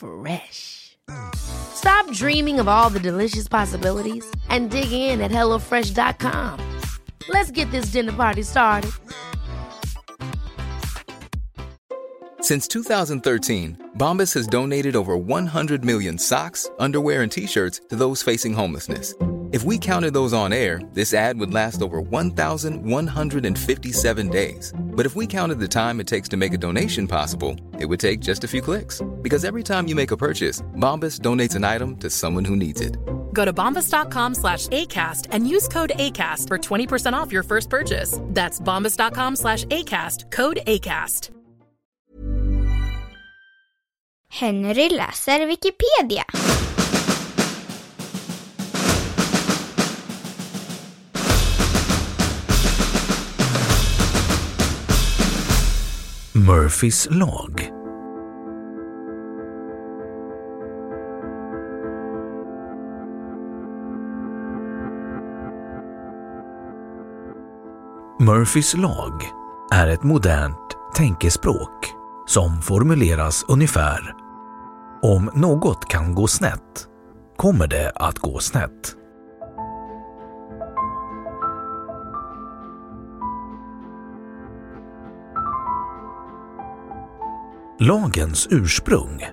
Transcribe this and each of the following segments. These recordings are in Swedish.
Fresh. Stop dreaming of all the delicious possibilities and dig in at HelloFresh.com. Let's get this dinner party started. Since 2013, Bombas has donated over 100 million socks, underwear, and t shirts to those facing homelessness. If we counted those on air, this ad would last over 1,157 days. But if we counted the time it takes to make a donation possible, it would take just a few clicks. Because every time you make a purchase, Bombas donates an item to someone who needs it. Go to bombas.com slash ACAST and use code ACAST for 20% off your first purchase. That's bombas.com slash ACAST, code ACAST. Henry läser Wikipedia. Murphys lag. Murphys lag är ett modernt tänkespråk som formuleras ungefär Om något kan gå snett kommer det att gå snett. Lagens ursprung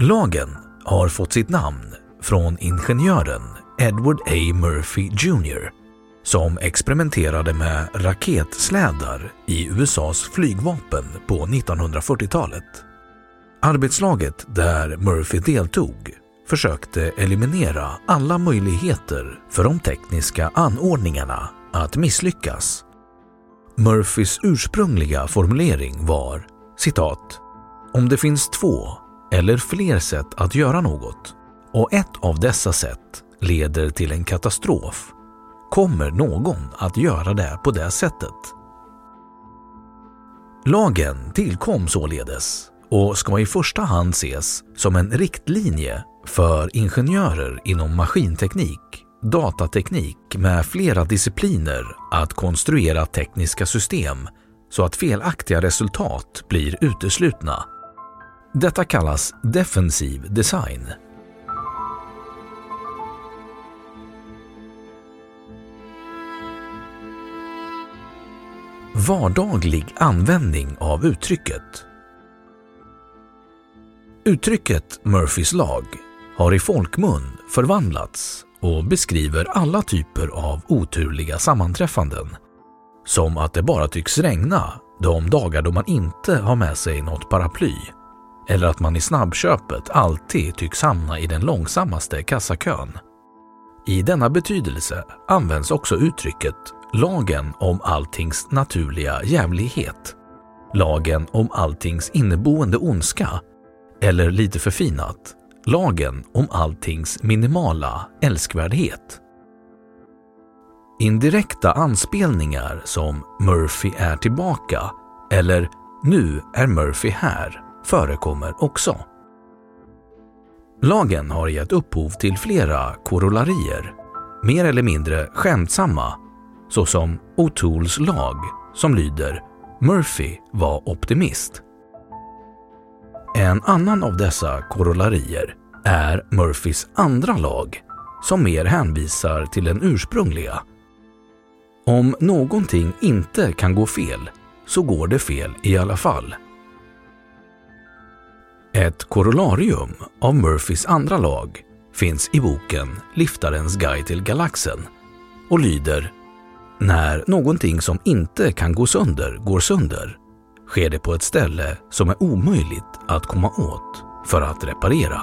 Lagen har fått sitt namn från ingenjören Edward A. Murphy Jr som experimenterade med raketslädar i USAs flygvapen på 1940-talet. Arbetslaget där Murphy deltog försökte eliminera alla möjligheter för de tekniska anordningarna att misslyckas. Murphys ursprungliga formulering var citat “Om det finns två eller fler sätt att göra något och ett av dessa sätt leder till en katastrof kommer någon att göra det på det sättet. Lagen tillkom således och ska i första hand ses som en riktlinje för ingenjörer inom maskinteknik, datateknik med flera discipliner att konstruera tekniska system så att felaktiga resultat blir uteslutna. Detta kallas defensiv design. Vardaglig användning av uttrycket Uttrycket Murphys lag har i folkmun förvandlats och beskriver alla typer av oturliga sammanträffanden. Som att det bara tycks regna de dagar då man inte har med sig något paraply. Eller att man i snabbköpet alltid tycks hamna i den långsammaste kassakön. I denna betydelse används också uttrycket lagen om alltings naturliga jävlighet, lagen om alltings inneboende ondska eller lite förfinat, lagen om alltings minimala älskvärdhet. Indirekta anspelningar som Murphy är tillbaka eller nu är Murphy här förekommer också. Lagen har gett upphov till flera korollarier, mer eller mindre skämtsamma såsom O'Tools lag som lyder “Murphy var optimist”. En annan av dessa korollarier är Murphys andra lag som mer hänvisar till den ursprungliga. Om någonting inte kan gå fel så går det fel i alla fall. Ett korollarium av Murphys andra lag finns i boken Liftarens guide till galaxen och lyder När någonting som inte kan gå sönder går sönder sker det på ett ställe som är omöjligt att komma åt för att reparera.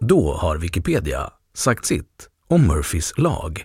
Då har Wikipedia sagt sitt om Murphys lag.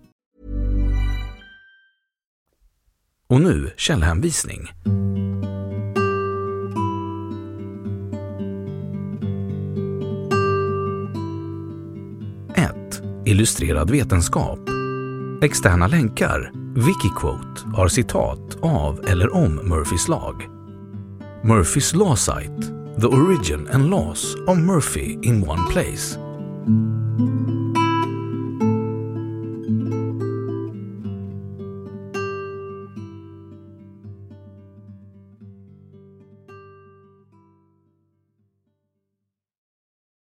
Och nu källhänvisning. 1. Illustrerad vetenskap. Externa länkar. Wikiquote har citat av eller om Murphys lag. Murphys Law Site. The Origin and Laws of Murphy in One Place.